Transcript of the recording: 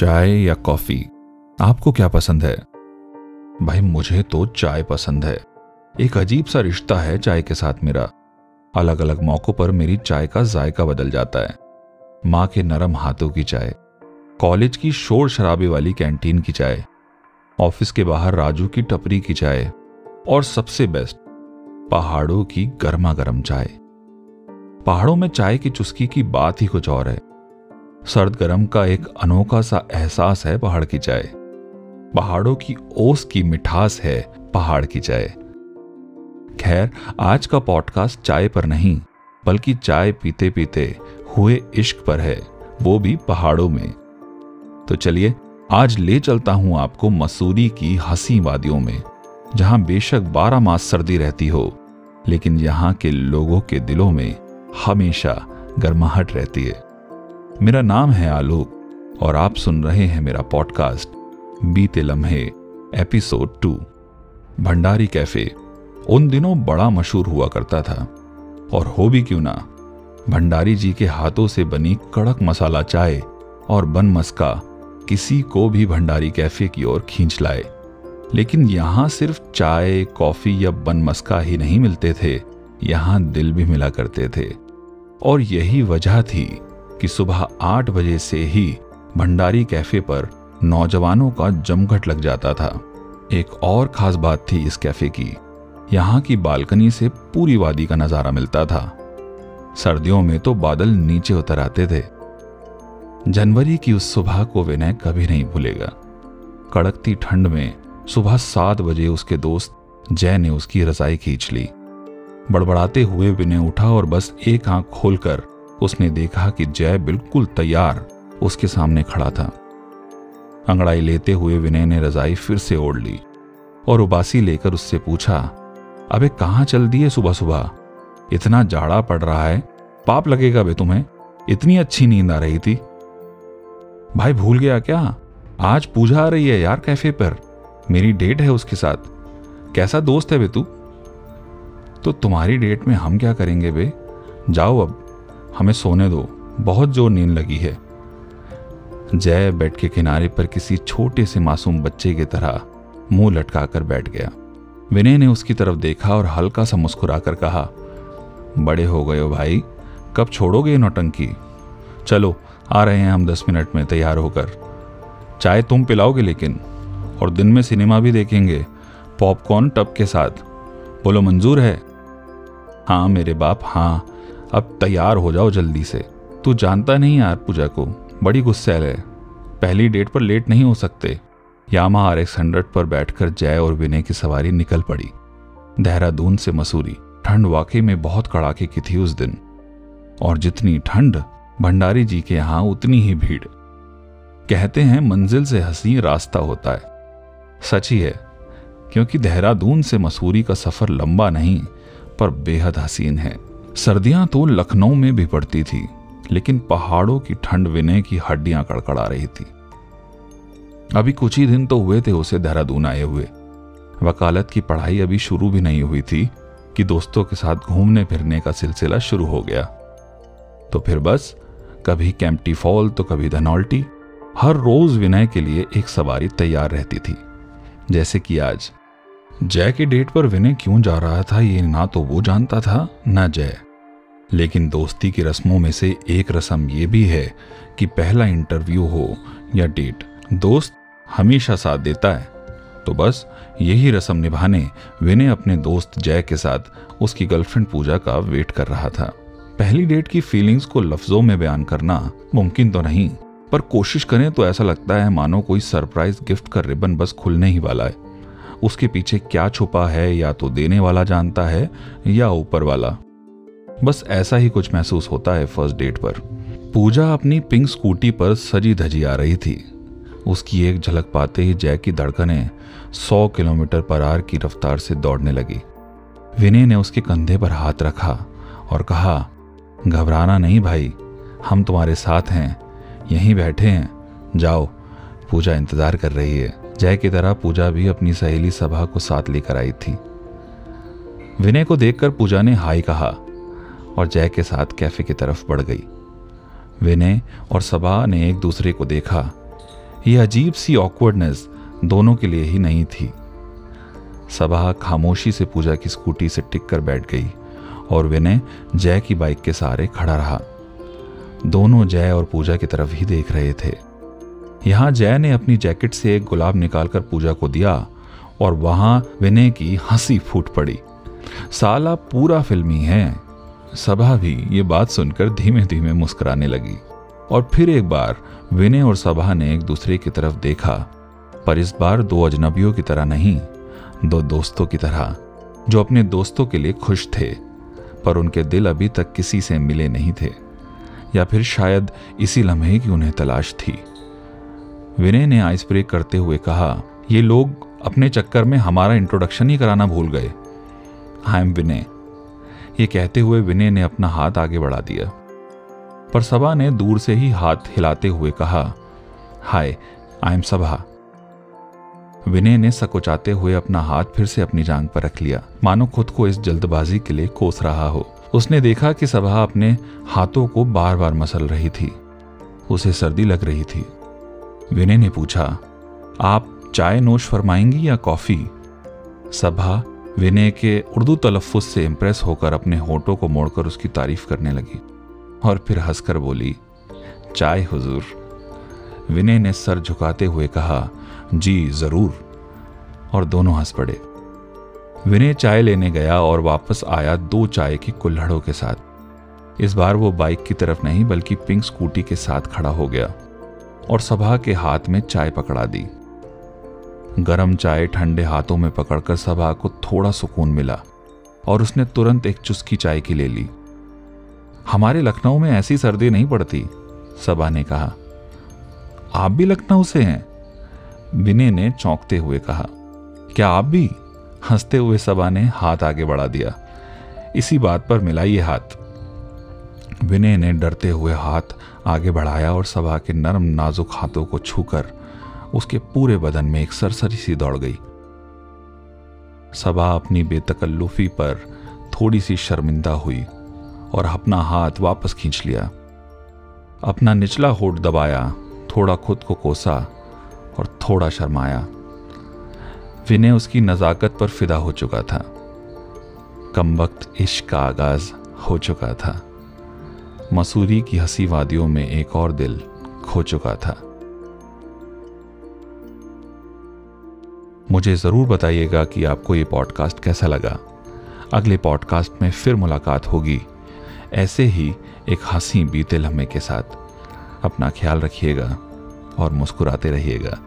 चाय या कॉफ़ी? आपको क्या पसंद है? भाई, मुझे तो चाय पसंद है। एक अजीब सा रिश्ता है चाय के साथ मेरा। अलग अलग मौकों पर मेरी चाय का जायका बदल जाता है। माँ के नरम हाथों की चाय, कॉलेज की शोर शराबे वाली कैंटीन की चाय, ऑफ़िस के बाहर राजू की टपरी की चाय और सबसे बेस्ट, पहाड़ों की गर्मा गर्म चाय। पहाड़ों में चाय की चुस्की की बात ही कुछ और है। सर्द गर्म का एक अनोखा सा एहसास है पहाड़ की चाय पहाड़ों की ओस की मिठास है पहाड़ की चाय खैर, आज का पॉडकास्ट चाय पर नहीं, बल्कि चाय पीते पीते हुए इश्क पर है, वो भी पहाड़ों में। तो चलिए, आज ले चलता हूँ आपको मसूरी की हसी वादियों में, जहाँ बेशक बारह मास सर्दी रहती हो, लेकिन यहाँ के लोगों के दिलों में हमेशा गर्माहट रहती है। मेरा नाम है आलोक और आप सुन रहे हैं मेरा पॉडकास्ट बीते लम्हे एपिसोड टू भंडारी कैफ़े। उन दिनों बड़ा मशहूर हुआ करता था। और हो भी क्यों ना, भंडारी जी के हाथों से बनी कड़क मसाला चाय और बन मस्का किसी को भी भंडारी कैफ़े की ओर खींच लाए। लेकिन यहाँ सिर्फ़ चाय, कॉफ़ी या बन मस्का ही नहीं मिलते थे, यहाँ दिल भी मिला करते थे। और यही वजह थी कि सुबह आठ बजे से ही भंडारी कैफ़े पर नौजवानों का जमघट लग जाता था। एक और खास बात थी इस कैफ़े की। यहाँ की बालकनी से पूरी वादी का नज़ारा मिलता था। सर्दियों में तो बादल नीचे उतर आते थे। जनवरी की उस सुबह को विनय कभी नहीं भूलेगा। कड़कती ठंड में सुबह सात बजे उसके दोस्त जय ने उसकी रजाई खींच ली। बड़बड़ाते हुए विनय उठा और बस एक आँख खोलकर उसने देखा कि जय बिल्कुल तैयार उसके सामने खड़ा था। अंगड़ाई लेते हुए विनय ने रजाई फिर से ओढ़ ली और उबासी लेकर उससे पूछा, अबे कहाँ चल दिए सुबह सुबह इतना जाड़ा पड़ रहा है, पाप लगेगा बे तुम्हें, इतनी अच्छी नींद आ रही थी। भाई भूल गया क्या? आज पूजा आ रही है यार कैफ़े पर, मेरी डेट है उसके साथ, कैसा दोस्त है बे तू? तो तुम्हारी डेट में हम क्या करेंगे बे? जाओ अब हमें सोने दो, बहुत ज़ोर नींद लगी है। जय बेड के किनारे पर किसी छोटे से मासूम बच्चे की तरह मुँह लटकाकर बैठ गया। विनय ने उसकी तरफ़ देखा और हल्का सा मुस्कुराकर कहा, बड़े हो गए हो भाई, कब छोड़ोगे नौटंकी चलो, आ रहे हैं हम दस मिनट में, तैयार होकर। चाय तुम पिलाओगे लेकिन, और दिन में सिनेमा भी देखेंगे, पॉपकॉर्न टब के साथ। बोलो, मंजूर है? हाँ मेरे बाप हाँ अब तैयार हो जाओ जल्दी से। तू जानता नहीं यार पूजा को, बड़ी गुस्सैल है। पहली डेट पर लेट नहीं हो सकते। यामा आर एक्स हंड्रेड पर बैठकर जय और विनय की सवारी निकल पड़ी। देहरादून से मसूरी, ठंड वाकई में बहुत कड़ाके की थी उस दिन। और जितनी ठंड, भंडारी जी के यहाँ उतनी ही भीड़। कहते हैं मंजिल से हसी रास्ता होता है। सच ही है, क्योंकि देहरादून से मसूरी का सफ़र लंबा नहीं, पर बेहद हसीन है। सर्दियाँ तो लखनऊ में भी पड़ती थी, लेकिन पहाड़ों की ठंड विनय की हड्डियाँ कड़कड़ा रही थी। अभी कुछ ही दिन तो हुए थे उसे देहरादून आए हुए। वकालत की पढ़ाई अभी शुरू भी नहीं हुई थी कि दोस्तों के साथ घूमने फिरने का सिलसिला शुरू हो गया। तो फिर बस, कभी कैंपटी फॉल तो कभी धनौल्टी। हर रोज विनय के लिए एक सवारी तैयार रहती थी, जैसे कि आज। जय के डेट पर विनय क्यों जा रहा था ये ना तो वो जानता था, ना जय। लेकिन दोस्ती की रस्मों में से एक रस्म ये भी है कि पहला इंटरव्यू हो या डेट, दोस्त हमेशा साथ देता है। तो बस यही रस्म निभाने विनय अपने दोस्त जय के साथ उसकी गर्लफ्रेंड पूजा का वेट कर रहा था। पहली डेट की फीलिंग्स को लफ्जों में बयान करना मुमकिन तो नहीं, पर कोशिश करें तो ऐसा लगता है मानो कोई सरप्राइज़ गिफ्ट का रिबन बस खुलने ही वाला है। उसके पीछे क्या छुपा है, या तो देने वाला जानता है, या ऊपर वाला। बस ऐसा ही कुछ महसूस होता है फ़र्स्ट डेट पर। पूजा अपनी पिंक स्कूटी पर सजी धजी आ रही थी। उसकी एक झलक पाते ही जय की धड़कनें सौ किलोमीटर पर आर की रफ्तार से दौड़ने लगी। विनय ने उसके कंधे पर हाथ रखा और कहा, घबराना नहीं भाई, हम तुम्हारे साथ हैं, यहीं बैठे हैं, जाओ, पूजा इंतज़ार कर रही है। जय की तरह पूजा भी अपनी सहेली सभा को साथ लेकर आई थी। विनय को देखकर पूजा ने हाई कहा और जय के साथ कैफ़े की तरफ़ बढ़ गई। विनय और सभा ने एक दूसरे को देखा। यह अजीब सी ऑकवर्डनेस दोनों के लिए ही नहीं थी। सभा खामोशी से पूजा की स्कूटी से टिक कर बैठ गई और विनय जय की बाइक के सहारे खड़ा रहा। दोनों जय और पूजा की तरफ़ ही देख रहे थे। यहाँ जय ने अपनी जैकेट से एक गुलाब निकालकर पूजा को दिया और वहाँ विनय की हँसी फूट पड़ी। साला पूरा फिल्मी है। सभा भी ये बात सुनकर धीमे धीमे मुस्कुराने लगी और फिर एक बार विनय और सभा ने एक दूसरे की तरफ़ देखा, पर इस बार दो अजनबियों की तरह नहीं, दो दोस्तों की तरह, जो अपने दोस्तों के लिए खुश थे, पर उनके दिल अभी तक किसी से मिले नहीं थे, या फिर शायद इसी लम्हे की उन्हें तलाश थी। विनय ने आइस ब्रेक करते हुए कहा, ये लोग अपने चक्कर में हमारा इंट्रोडक्शन ही कराना भूल गए। I am Vinay. ये कहते हुए विनय ने अपना हाथ आगे बढ़ा दिया। पर सभा ने दूर से ही हाथ हिलाते हुए कहा, हाय आई एम सभा विनय ने सकोचाते हुए अपना हाथ फिर से अपनी जांग पर रख लिया। मानो खुद को इस जल्दबाजी के लिए कोस रहा हो। उसने देखा कि सभा अपने हाथों को बार बार मसल रही थी। उसे सर्दी लग रही थी। विनय ने पूछा, आप चाय नोश फरमाएँगी या कॉफ़ी? सभा विनय के उर्दू तलफ़ुज से इम्प्रेस होकर अपने होठों को मोड़कर उसकी तारीफ़ करने लगी और फिर हंसकर बोली, चाय हुजूर। विनय ने सर झुकाते हुए कहा, जी, ज़रूर। और दोनों हंस पड़े। विनय चाय लेने गया और वापस आया दो चाय की कुल्हड़ों के साथ। इस बार वो बाइक की तरफ़ नहीं, बल्कि पिंक स्कूटी के साथ खड़ा हो गया। और सभा के हाथ में चाय पकड़ा दी। गरम चाय ठंडे हाथों में पकड़कर सभा को थोड़ा सुकून मिला और उसने तुरंत एक चुस्की चाय की ले ली। हमारे लखनऊ में ऐसी सर्दी नहीं पड़ती, सभा ने कहा। आप भी लखनऊ से हैं, विनय ने चौंकते हुए कहा। क्या आप भी? हँसते हुए सभा ने हाथ आगे बढ़ा दिया। इसी बात पर मिला ये हाथ। विनय ने डरते हुए हाथ आगे बढ़ाया और सभा के नरम नाजुक हाथों को छूकर उसके पूरे बदन में एक सरसरी सी दौड़ गई। सभा अपनी बेतकल्लुफी पर थोड़ी सी शर्मिंदा हुई और अपना हाथ वापस खींच लिया। अपना निचला होठ दबाया, थोड़ा खुद को कोसा और थोड़ा शर्माया। विनय उसकी नज़ाकत पर फिदा हो चुका था। कम वक्त इश्क का आगाज़ हो चुका था। मसूरी की हँसी वादियों में एक और दिल खो चुका था। मुझे ज़रूर बताइएगा कि आपको ये पॉडकास्ट कैसा लगा। अगले पॉडकास्ट में फिर मुलाकात होगी। ऐसे ही एक हँसी बीते लम्हे के साथ। अपना ख्याल रखिएगा और मुस्कुराते रहिएगा।